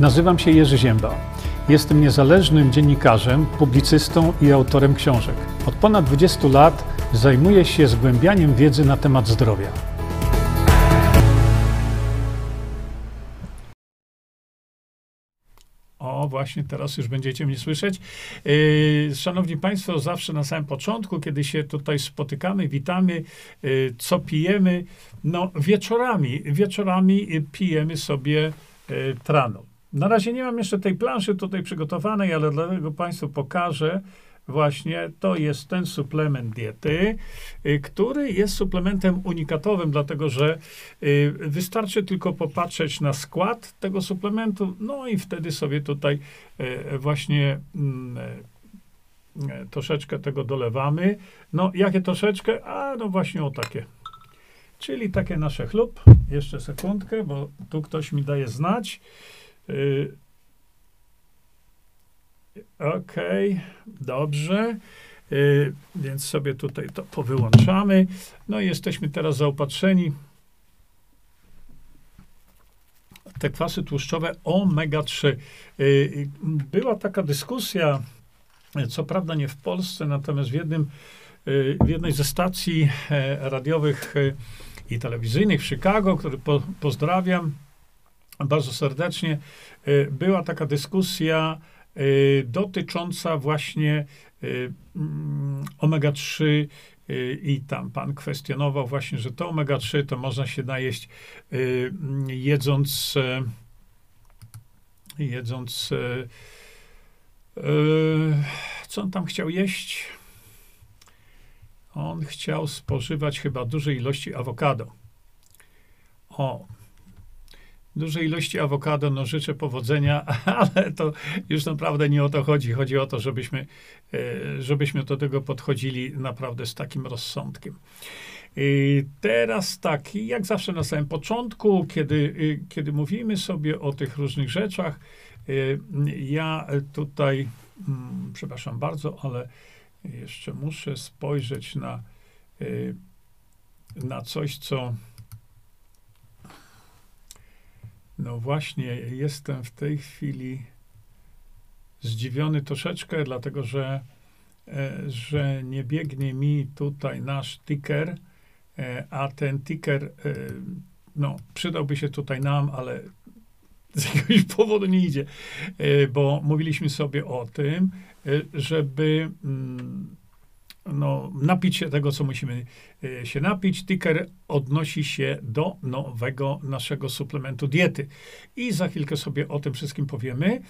Nazywam się Jerzy Ziemba. Jestem niezależnym dziennikarzem, publicystą i autorem książek. Od ponad 20 lat zajmuję się zgłębianiem wiedzy na temat zdrowia. O, właśnie teraz już będziecie mnie słyszeć. Yy, Szanowni Państwo, zawsze na samym początku, kiedy się tutaj spotykamy, witamy, yy, co pijemy? No, wieczorami, wieczorami pijemy sobie yy. Na razie nie mam jeszcze tej planszy tutaj przygotowanej, ale dlatego Państwu pokażę. Właśnie to jest ten suplement diety, y, który jest suplementem unikatowym, dlatego że y, wystarczy tylko popatrzeć na skład tego suplementu, no i wtedy sobie tutaj y, właśnie mm, troszeczkę tego dolewamy. No, jakie troszeczkę? A, no właśnie o takie. Czyli takie nasze chlub. Jeszcze sekundkę, bo tu ktoś mi daje znać. Okej, okay, dobrze. Yy, więc sobie tutaj to powyłączamy. No i jesteśmy teraz zaopatrzeni. Te kwasy tłuszczowe omega-3. Yy, była taka dyskusja, co prawda nie w Polsce, natomiast w, jednym, w jednej ze stacji e, radiowych i telewizyjnych w Chicago, który po, pozdrawiam bardzo serdecznie, e, była taka dyskusja Y, dotycząca właśnie y, mm, omega-3 y, i tam pan kwestionował właśnie, że to omega-3 to można się najeść jedząc e, jedząc e, e, co on tam chciał jeść? On chciał spożywać chyba duże ilości awokado. O, dużej ilości awokado, no życzę powodzenia, ale to już naprawdę nie o to chodzi. Chodzi o to, żebyśmy, e, żebyśmy do tego podchodzili naprawdę z takim rozsądkiem. I teraz tak, jak zawsze na samym początku, kiedy, y, kiedy mówimy sobie o tych różnych rzeczach, ja tutaj, mm, przepraszam bardzo, ale jeszcze muszę spojrzeć na, na coś, co No właśnie, jestem w tej chwili zdziwiony troszeczkę, dlatego że, e, że nie biegnie mi tutaj nasz ticker, e, a ten ticker, e, no, przydałby się tutaj nam, ale z jakiegoś powodu nie idzie, bo mówiliśmy sobie o tym, żeby mm, no, napić się tego, co musimy e, się napić. Ticker odnosi się do nowego naszego suplementu diety. I za chwilkę sobie o tym wszystkim powiemy. E,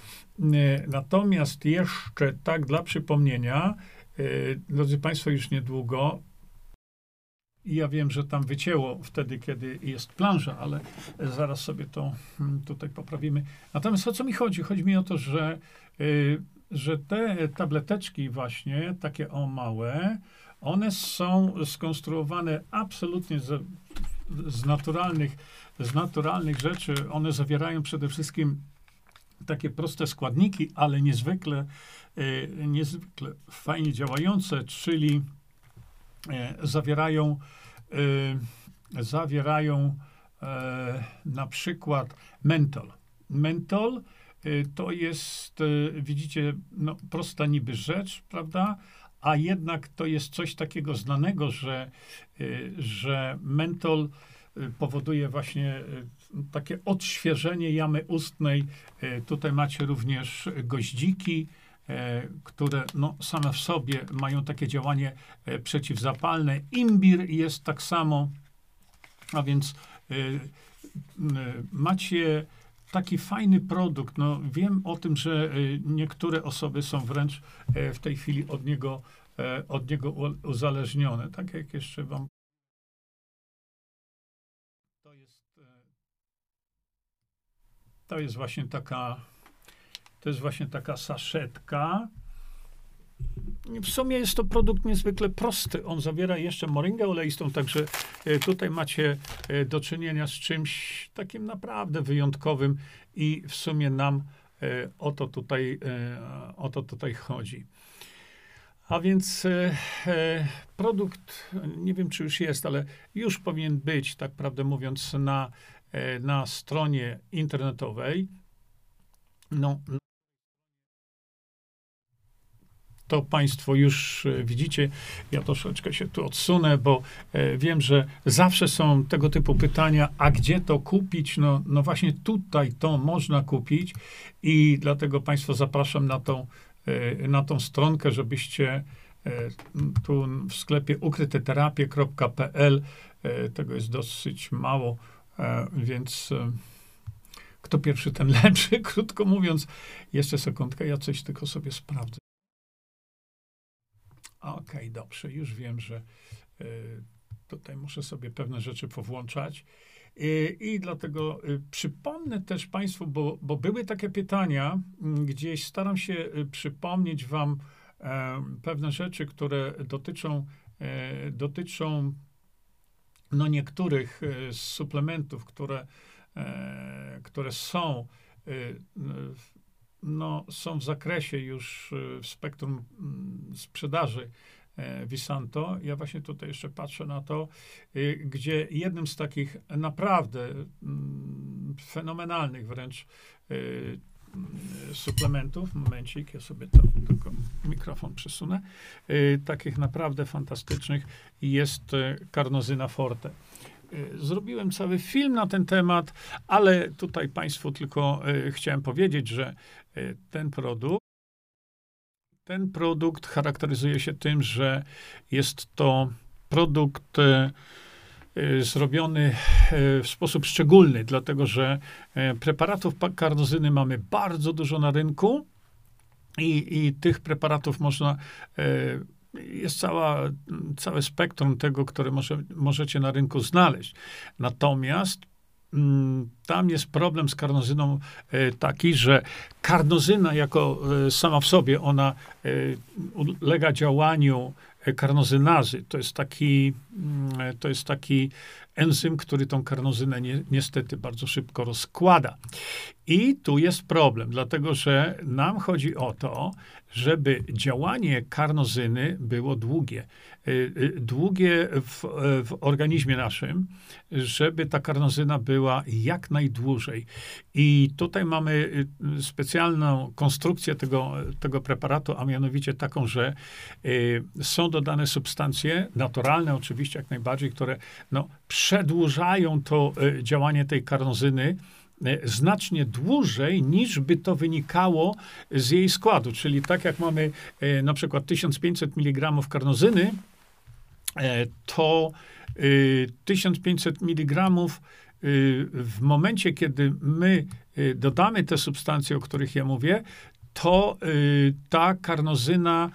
natomiast jeszcze tak dla przypomnienia, e, drodzy Państwo, już niedługo ja wiem, że tam wycięło wtedy, kiedy jest plansza, ale zaraz sobie to hmm, tutaj poprawimy. Natomiast o co mi chodzi? Chodzi mi o to, że że te tableteczki właśnie, takie o małe, one są skonstruowane absolutnie z, z, naturalnych, z naturalnych rzeczy. One zawierają przede wszystkim takie proste składniki, ale niezwykle, e, niezwykle fajnie działające, czyli e, zawierają, e, zawierają na przykład mentol. Mentol to jest, y, widzicie, no, prosta niby rzecz, prawda? A jednak to jest coś takiego znanego, że, y, że mentol powoduje właśnie takie odświeżenie jamy ustnej. Tutaj macie również goździki, które no, same w sobie mają takie działanie przeciwzapalne. Imbir jest tak samo, a więc macie taki fajny produkt. No, wiem o tym, że y, niektóre osoby są wręcz e, w tej chwili od niego, e, od niego uzależnione. Tak jak jeszcze wam. E, to jest właśnie taka, to jest właśnie taka saszetka. W sumie jest to produkt niezwykle prosty. On zawiera jeszcze moringę oleistą, także e, tutaj macie e, do czynienia z czymś takim naprawdę wyjątkowym i w sumie nam e, o to tutaj, o to tutaj chodzi. A więc produkt, nie wiem czy już jest, ale już powinien być, tak prawdę mówiąc, na, na stronie internetowej. no, to Państwo już e, widzicie. Ja troszeczkę się tu odsunę, bo e, wiem, że zawsze są tego typu pytania, a gdzie to kupić? No, no właśnie tutaj to można kupić i dlatego Państwa zapraszam na tą, e, na tą stronkę, żebyście tu w sklepie ukryteterapie.pl tego jest dosyć mało, więc kto pierwszy, ten lepszy. Krótko mówiąc, jeszcze sekundkę, ja coś tylko sobie sprawdzę. Okej, okay, dobrze, już wiem, że y, tutaj muszę sobie pewne rzeczy powłączać. I, i dlatego y, przypomnę też Państwu, bo, bo były takie pytania, y, gdzieś staram się przypomnieć Wam e, pewne rzeczy, które dotyczą, e, dotyczą no niektórych e, suplementów, które, które są no, są w zakresie już w spektrum mm, sprzedaży e, Visanto. Ja właśnie tutaj jeszcze patrzę na to, y, gdzie jednym z takich naprawdę mm, fenomenalnych wręcz y, suplementów, momencik, ja sobie to tylko mikrofon przesunę, y, takich naprawdę fantastycznych jest karnozyna forte. Y, zrobiłem cały film na ten temat, ale tutaj Państwu tylko y, chciałem powiedzieć, że y, ten produkt, ten produkt charakteryzuje się tym, że jest to produkt zrobiony w sposób szczególny, dlatego że preparatów karnozyny mamy bardzo dużo na rynku i, i tych preparatów można jest cała, całe spektrum tego, które może, możecie na rynku znaleźć. Natomiast tam jest problem z karnozyną e, taki, że karnozyna jako e, sama w sobie, ona e, ulega działaniu karnozynazy. To jest taki, mm, to jest taki enzym, który tą karnozynę ni niestety bardzo szybko rozkłada. I tu jest problem, dlatego że nam chodzi o to, żeby działanie karnozyny było długie. Y, y, długie w, w, organizmie naszym, żeby ta karnozyna była jak najdłużej. I tutaj mamy y, specjalną konstrukcję tego, tego preparatu, a mianowicie taką, że są dodane substancje, naturalne oczywiście jak najbardziej, które no, przedłużają to działanie tej karnozyny, znacznie dłużej niż by to wynikało z jej składu. Czyli tak jak mamy e, na przykład 1500 mg karnozyny, e, to 1500 mg w momencie, kiedy my dodamy te substancje, o których ja mówię, to ta karnozyna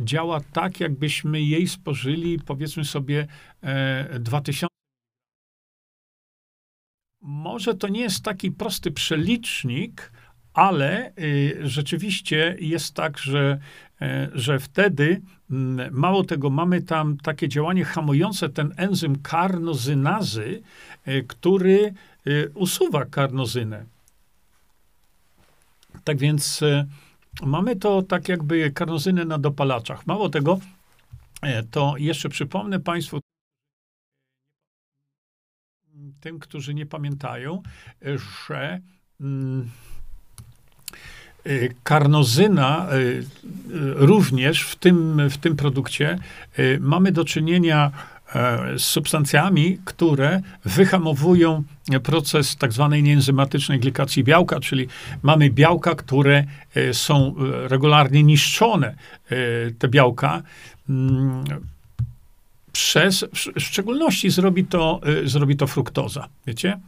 działa tak, jakbyśmy jej spożyli, powiedzmy sobie, 2000 może to nie jest taki prosty przelicznik, ale y, rzeczywiście jest tak, że, y, że wtedy y, mało tego, mamy tam takie działanie hamujące ten enzym karnozynazy, y, który y, usuwa karnozynę. Tak więc y, mamy to tak jakby karnozynę na dopalaczach. Mało tego, to jeszcze przypomnę Państwu, tym, którzy nie pamiętają, że mm, y, karnozyna y, również w tym, w tym produkcie mamy do czynienia e, z substancjami, które wyhamowują proces tak zwanej nieenzymatycznej glikacji białka, czyli mamy białka, które e, są e, regularnie niszczone, te białka. Mm, przez, w szczególności zrobi to, y, zrobi to fruktoza, wiecie?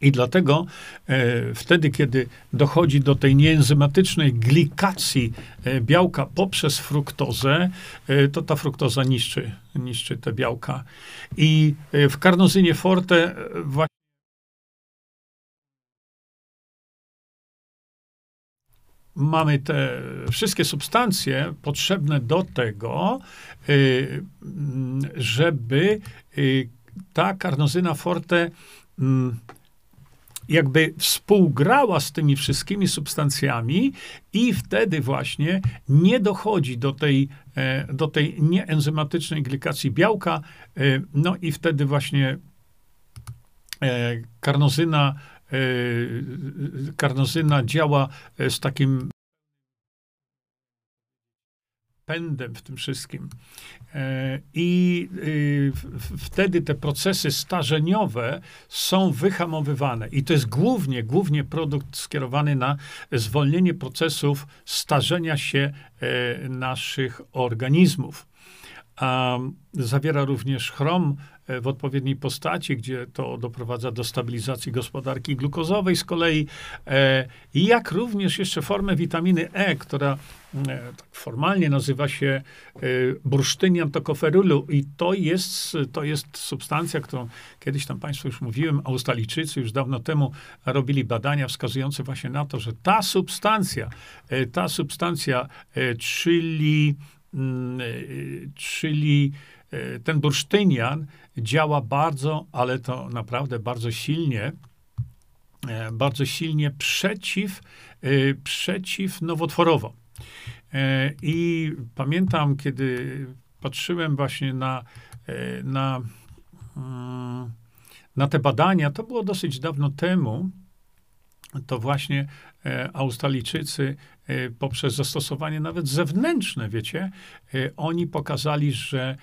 I dlatego e, wtedy, kiedy dochodzi do tej nieenzymatycznej glikacji e, białka poprzez fruktozę, e, to ta fruktoza niszczy, niszczy te białka. I e, w karnozynie forte właśnie mamy te wszystkie substancje potrzebne do tego, y, żeby y, ta karnozyna forte mm, jakby współgrała z tymi wszystkimi substancjami i wtedy właśnie nie dochodzi do tej, e, do tej nieenzymatycznej glikacji białka, e, no i wtedy właśnie e, karnozyna karnozyna działa z takim pędem w tym wszystkim. E, I wtedy te procesy starzeniowe są wyhamowywane. I to jest głównie, głównie produkt skierowany na zwolnienie procesów starzenia się e, naszych organizmów. Zawiera również chrom e, w odpowiedniej postaci, gdzie to doprowadza do stabilizacji gospodarki glukozowej z kolei, e, jak również jeszcze formę witaminy E, która e, tak formalnie nazywa się bursztynian tokoferulu i to jest, to jest substancja, którą kiedyś tam Państwu już mówiłem, Australijczycy już dawno temu robili badania wskazujące właśnie na to, że ta substancja, ta substancja, czyli czyli y, ten bursztynian działa bardzo, ale to naprawdę bardzo silnie, e, bardzo silnie przeciw, przeciw nowotworowo. E, I pamiętam, kiedy patrzyłem właśnie na, e, na, mm, na te badania, to było dosyć dawno temu, to właśnie Australijczycy Y, poprzez zastosowanie nawet zewnętrzne, wiecie, y, oni pokazali, że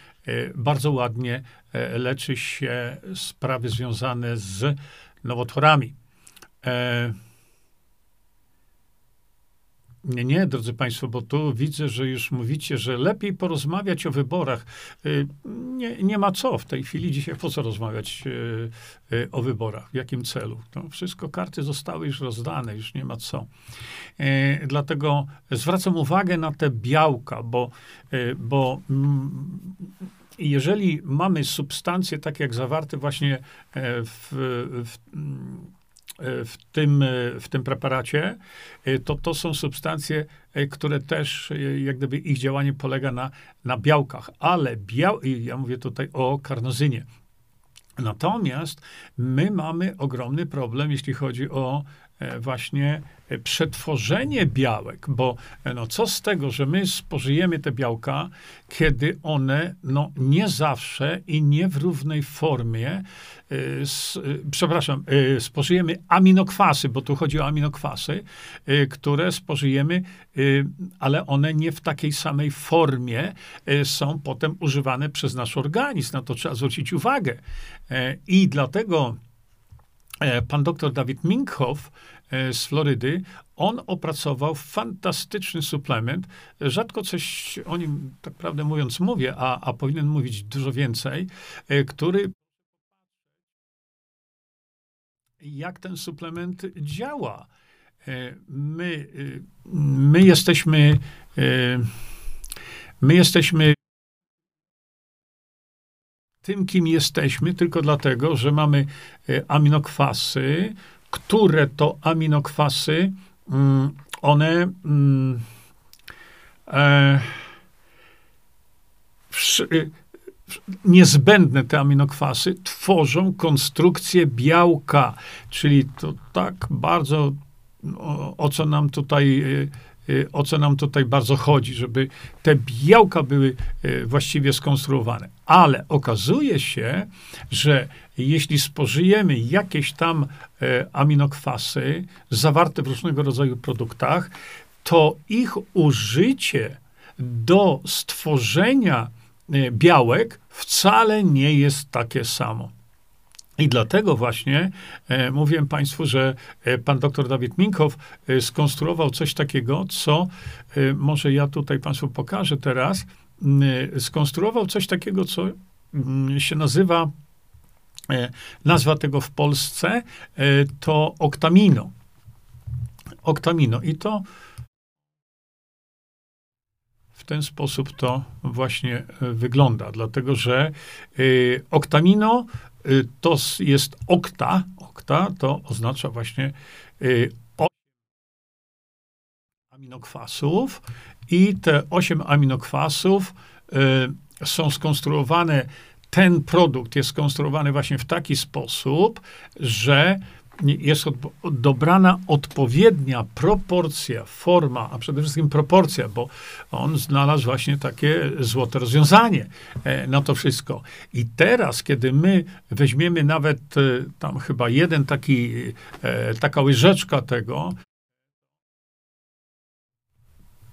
bardzo ładnie leczy się sprawy związane z nowotworami. E, nie, nie, drodzy Państwo, bo tu widzę, że już mówicie, że lepiej porozmawiać o wyborach. Y, nie, nie ma co w tej chwili dzisiaj, po co rozmawiać y, y, o wyborach, w jakim celu. To wszystko, karty zostały już rozdane, już nie ma co. Dlatego zwracam uwagę na te białka, bo, bo mm, jeżeli mamy substancje takie jak zawarte właśnie w, w E, w tym, e, w tym preparacie, e, to to są substancje, które też, jak gdyby ich działanie polega na, na białkach, ale biał, ja mówię tutaj o karnozynie. Natomiast my mamy ogromny problem, jeśli chodzi o właśnie przetworzenie białek, bo no, co z tego, że my spożyjemy te białka, kiedy one no, nie zawsze i nie w równej formie przepraszam, spożyjemy aminokwasy, bo tu chodzi o aminokwasy, które spożyjemy, ale one nie w takiej samej formie są potem używane przez nasz organizm. Na to trzeba zwrócić uwagę. I dlatego pan dr Dawid Minkhoff z Florydy, on opracował fantastyczny suplement. Rzadko coś o nim, tak prawdę mówiąc, mówię, a, a powinien mówić dużo więcej, który jak ten suplement działa. E, my, e, my jesteśmy, e, my jesteśmy tym, kim jesteśmy, tylko dlatego, że mamy aminokwasy, które to aminokwasy, mm, one mm, e, niezbędne te aminokwasy tworzą konstrukcję białka, czyli to tak bardzo, o, o co nam tutaj o co nam tutaj bardzo chodzi, żeby te białka były y, właściwie skonstruowane. Ale okazuje się, że jeśli spożyjemy jakieś tam aminokwasy zawarte w różnego rodzaju produktach, to ich użycie do stworzenia Y, białek wcale nie jest takie samo. I dlatego właśnie e, mówiłem Państwu, że e, pan dr Dawid Minkow e, skonstruował coś takiego, co e, może ja tutaj Państwu pokażę teraz. E, skonstruował coś takiego, co się nazywa, e, nazwa tego w Polsce to oktamino. Oktamino. I to ten sposób to właśnie wygląda, dlatego że oktamino to jest okta, okta to oznacza właśnie y, aminokwasów i te osiem aminokwasów są skonstruowane, ten produkt jest skonstruowany właśnie w taki sposób, że jest dobrana odpowiednia proporcja, forma, a przede wszystkim proporcja, bo on znalazł właśnie takie złote rozwiązanie e, na to wszystko. I teraz, kiedy my weźmiemy nawet e, tam chyba jeden taki, e, taka łyżeczka tego,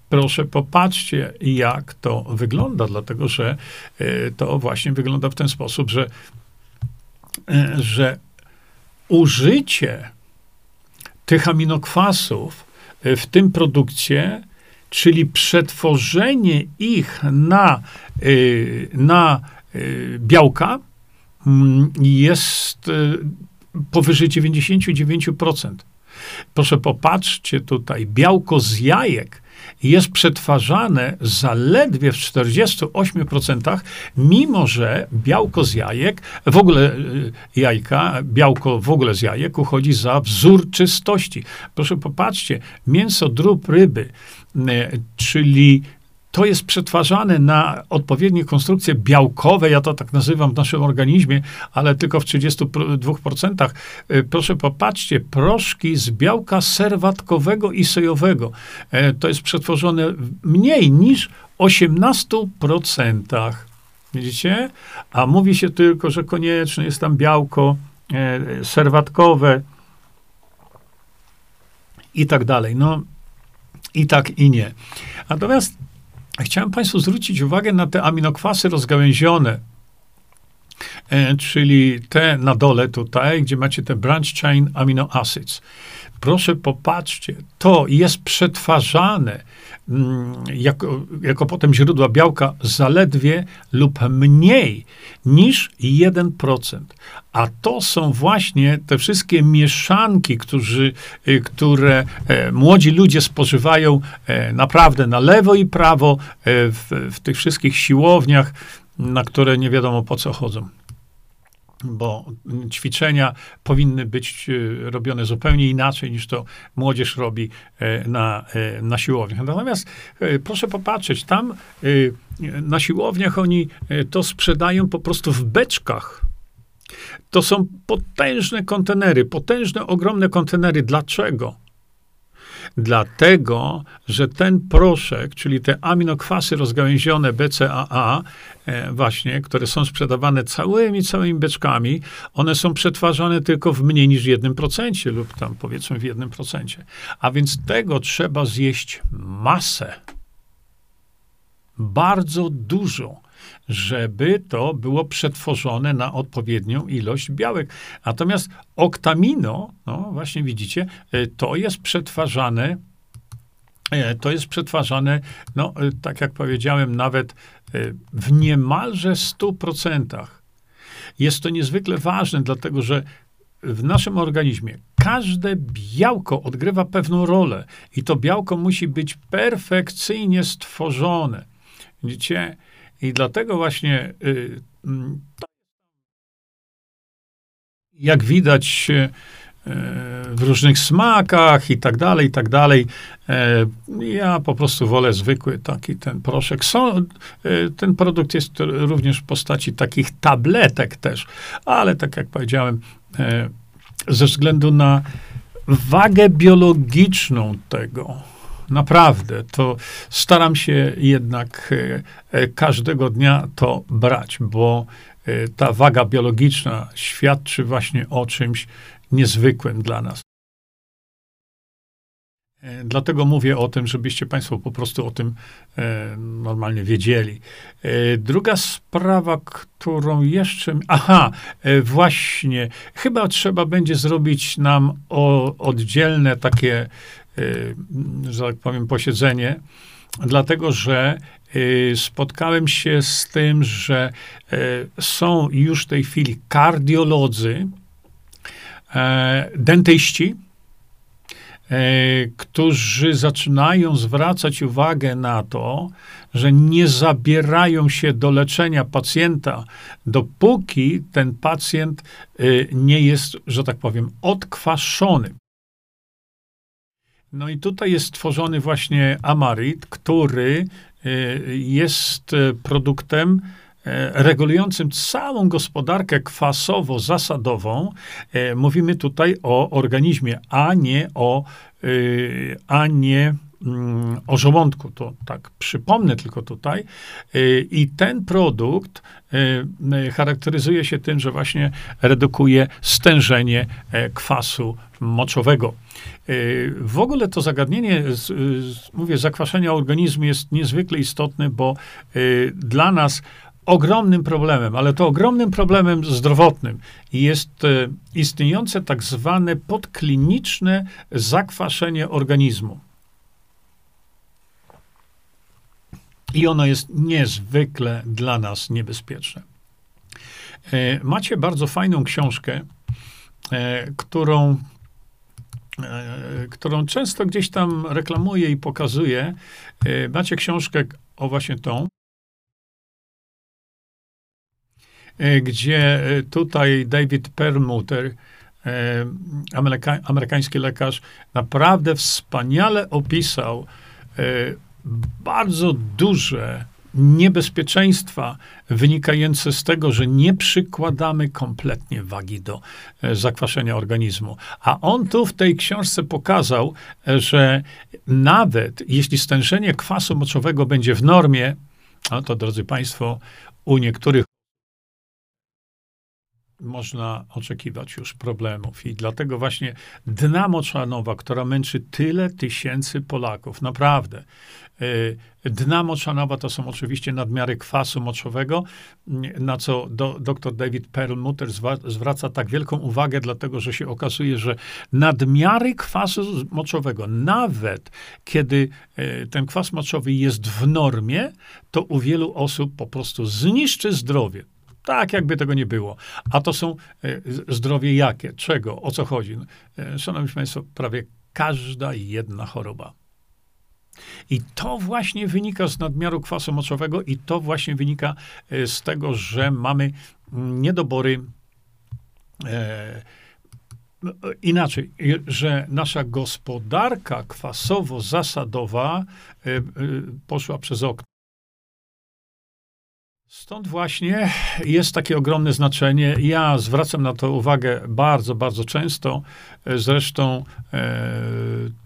Proszę popatrzcie, jak to wygląda, dlatego że to właśnie wygląda w ten sposób, że, że użycie tych aminokwasów e, w tym produkcie, czyli przetworzenie ich na, e, na e, białka, mm, jest powyżej 99%. Proszę popatrzcie tutaj, białko z jajek jest przetwarzane zaledwie w 48%, mimo że białko z jajek, w ogóle y, jajka, białko w ogóle z jajek uchodzi za wzór czystości. Proszę popatrzcie, mięso drób ryby, y, czyli to jest przetwarzane na odpowiednie konstrukcje białkowe, ja to tak nazywam w naszym organizmie, ale tylko w 32%. E, proszę popatrzcie, proszki z białka serwatkowego i sojowego. E, to jest przetworzone mniej niż 18%. Widzicie? A mówi się tylko, że konieczne jest tam białko e, serwatkowe i tak dalej. No i tak i nie. Natomiast Chciałem Państwu zwrócić uwagę na te aminokwasy rozgałęzione, e, czyli te na dole tutaj, gdzie macie te branch chain amino acids. Proszę popatrzcie, to jest przetwarzane mm, jako, jako potem źródła białka zaledwie lub mniej niż 1%. A to są właśnie te wszystkie mieszanki, którzy, y, które e, młodzi ludzie spożywają e, naprawdę na lewo i prawo w, w tych wszystkich siłowniach, na które nie wiadomo po co chodzą bo ćwiczenia powinny być e, robione zupełnie inaczej niż to młodzież robi e, na, e, na siłowniach. Natomiast proszę popatrzeć, tam na siłowniach oni to sprzedają po prostu w beczkach. To są potężne kontenery, potężne, ogromne kontenery. Dlaczego? Dlatego, że ten proszek, czyli te aminokwasy rozgałęzione BCAA, e, właśnie, które są sprzedawane całymi, całymi beczkami, one są przetwarzane tylko w mniej niż 1% lub tam powiedzmy w 1%. A więc tego trzeba zjeść masę. Bardzo dużo żeby to było przetworzone na odpowiednią ilość białek. Natomiast oktamino, no właśnie widzicie, e, to jest przetwarzane, e, to jest przetwarzane, no e, tak jak powiedziałem, nawet w niemalże 100%. Jest to niezwykle ważne, dlatego że w naszym organizmie każde białko odgrywa pewną rolę i to białko musi być perfekcyjnie stworzone. Widzicie? I dlatego właśnie, y, mm, jak widać y, w różnych smakach i tak dalej, i tak dalej, y, ja po prostu wolę zwykły taki ten proszek. Są, ten produkt jest również w postaci takich tabletek też, ale tak jak powiedziałem, ze względu na wagę biologiczną tego, Naprawdę, to staram się jednak e, e, każdego dnia to brać, bo e, ta waga biologiczna świadczy właśnie o czymś niezwykłym dla nas. Dlatego mówię o tym, żebyście Państwo po prostu o tym normalnie wiedzieli. druga sprawa, którą jeszcze. Aha, właśnie, chyba trzeba będzie zrobić nam o, oddzielne takie Y, że tak powiem, posiedzenie, dlatego że y, spotkałem się z tym, że są już w tej chwili kardiolodzy, e, dentyści, e, którzy zaczynają zwracać uwagę na to, że nie zabierają się do leczenia pacjenta, dopóki ten pacjent nie jest, że tak powiem, odkwaszony. No i tutaj jest stworzony właśnie amarit, który y, jest y, produktem regulującym całą gospodarkę kwasowo-zasadową. Mówimy tutaj o organizmie, a nie o, a nie mm, o żołądku. To tak przypomnę tylko tutaj. I ten produkt charakteryzuje się tym, że właśnie redukuje stężenie kwasu moczowego. W ogóle to zagadnienie, mówię, zakwaszenia organizmu jest niezwykle istotne, bo dla nas ogromnym problemem, ale to ogromnym problemem zdrowotnym jest istniejące tak zwane podkliniczne zakwaszenie organizmu. I ono jest niezwykle dla nas niebezpieczne. Macie bardzo fajną książkę, którą E, którą często gdzieś tam reklamuję i pokazuję. E, macie książkę o właśnie tą, gdzie tutaj David Perlmutter, ameryka, amerykański lekarz, naprawdę wspaniale opisał bardzo duże niebezpieczeństwa wynikające z tego, że nie przykładamy kompletnie wagi do e, zakwaszenia organizmu. A on tu w tej książce pokazał, e, że nawet jeśli stężenie kwasu moczowego będzie w normie, no to drodzy Państwo, u niektórych można oczekiwać już problemów. I dlatego właśnie dna moczanowa, która męczy tyle tysięcy Polaków, naprawdę. Y, dna moczanowa to są oczywiście nadmiary kwasu moczowego, na co do, dr David Perlmutter zwraca tak wielką uwagę, dlatego że się okazuje, że nadmiary kwasu moczowego, nawet kiedy y, ten kwas moczowy jest w normie, to u wielu osób po prostu zniszczy zdrowie. Tak, jakby tego nie było. A to są e, zdrowie jakie? Czego? O co chodzi? E, szanowni Państwo, prawie każda jedna choroba. I to właśnie wynika z nadmiaru kwasu moczowego i to właśnie wynika e, z tego, że mamy niedobory e, inaczej, że nasza gospodarka kwasowo-zasadowa poszła przez okno. Stąd właśnie jest takie ogromne znaczenie. Ja zwracam na to uwagę bardzo, bardzo często. Zresztą e,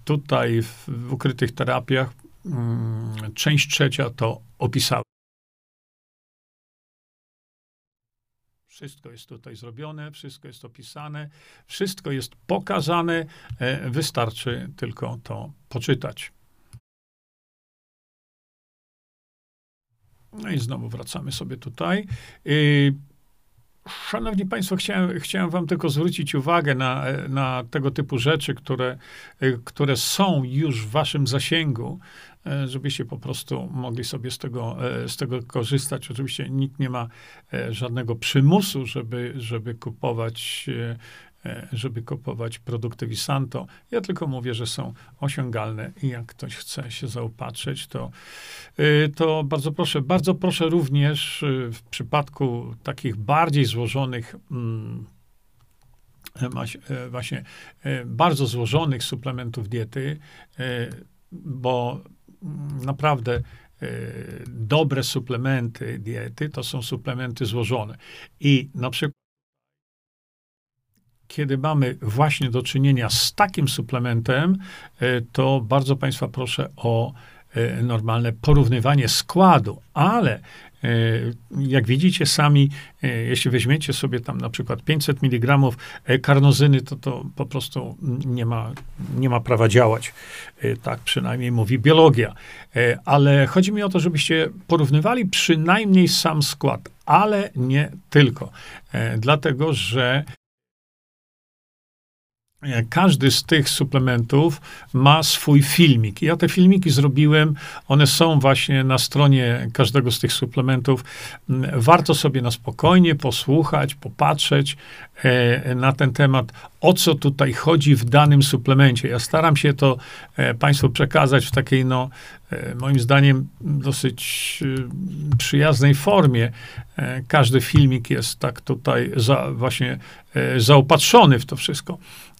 tutaj w, ukrytych terapiach mm, część trzecia to opisała. Wszystko jest tutaj zrobione, wszystko jest opisane, wszystko jest pokazane. E, wystarczy tylko to poczytać. No i znowu wracamy sobie tutaj. Y, szanowni Państwo, chciałem, chciałem Wam tylko zwrócić uwagę na, na tego typu rzeczy, które, y, które są już w Waszym zasięgu, y, żebyście po prostu mogli sobie z tego, z tego korzystać. Oczywiście nikt nie ma żadnego przymusu, żeby, żeby kupować żeby kupować produkty Visanto. Ja tylko mówię, że są osiągalne i jak ktoś chce się zaopatrzyć, to, e, to bardzo proszę. Bardzo proszę również e, w przypadku takich bardziej złożonych mm, właśnie bardzo złożonych suplementów diety, bo mm, naprawdę dobre suplementy diety to są suplementy złożone. I na przykład kiedy mamy właśnie do czynienia z takim suplementem, e, to bardzo Państwa proszę o e, normalne porównywanie składu, ale e, jak widzicie sami, jeśli weźmiecie sobie tam na przykład 500 mg karnozyny, to to po prostu nie ma, nie ma prawa działać. Tak przynajmniej mówi biologia. Ale chodzi mi o to, żebyście porównywali przynajmniej sam skład, ale nie tylko. Dlatego, że każdy z tych suplementów ma swój filmik. Ja te filmiki zrobiłem, one są właśnie na stronie każdego z tych suplementów. Warto sobie na spokojnie posłuchać, popatrzeć e, na ten temat, o co tutaj chodzi w danym suplemencie. Ja staram się to e, Państwu przekazać w takiej, no, e, moim zdaniem, dosyć przyjaznej formie. Każdy filmik jest tak tutaj za, właśnie zaopatrzony w to wszystko.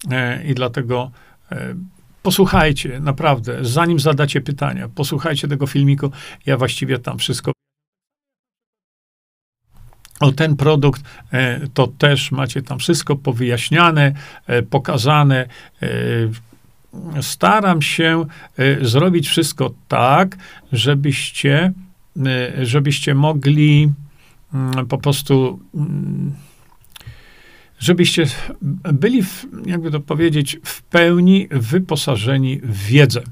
E, I dlatego e, posłuchajcie, naprawdę, zanim zadacie pytania, posłuchajcie tego filmiku. Ja właściwie tam wszystko o ten produkt, e, to też macie tam wszystko powyjaśniane, pokazane. Staram się zrobić wszystko tak, żebyście, żebyście mogli mm, po prostu, mm, żebyście byli, w, jakby to powiedzieć, w pełni wyposażeni w wiedzę.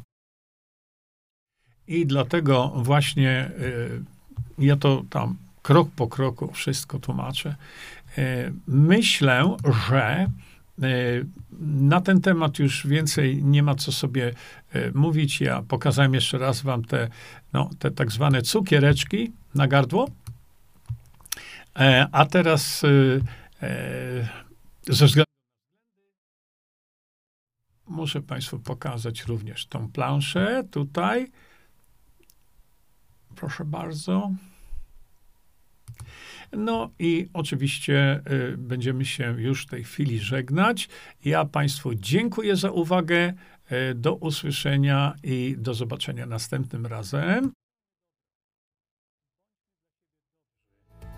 I dlatego właśnie e, ja to tam krok po kroku wszystko tłumaczę. E, Myślę, że e, na ten temat już więcej nie ma co sobie mówić. Ja pokazałem jeszcze raz wam te, no, te tak zwane cukiereczki na gardło. A teraz ze względu muszę Państwu pokazać również tą planszę tutaj. Proszę bardzo. No i oczywiście y, będziemy się już w tej chwili żegnać. Ja Państwu dziękuję za uwagę. Y, do usłyszenia i do zobaczenia następnym razem.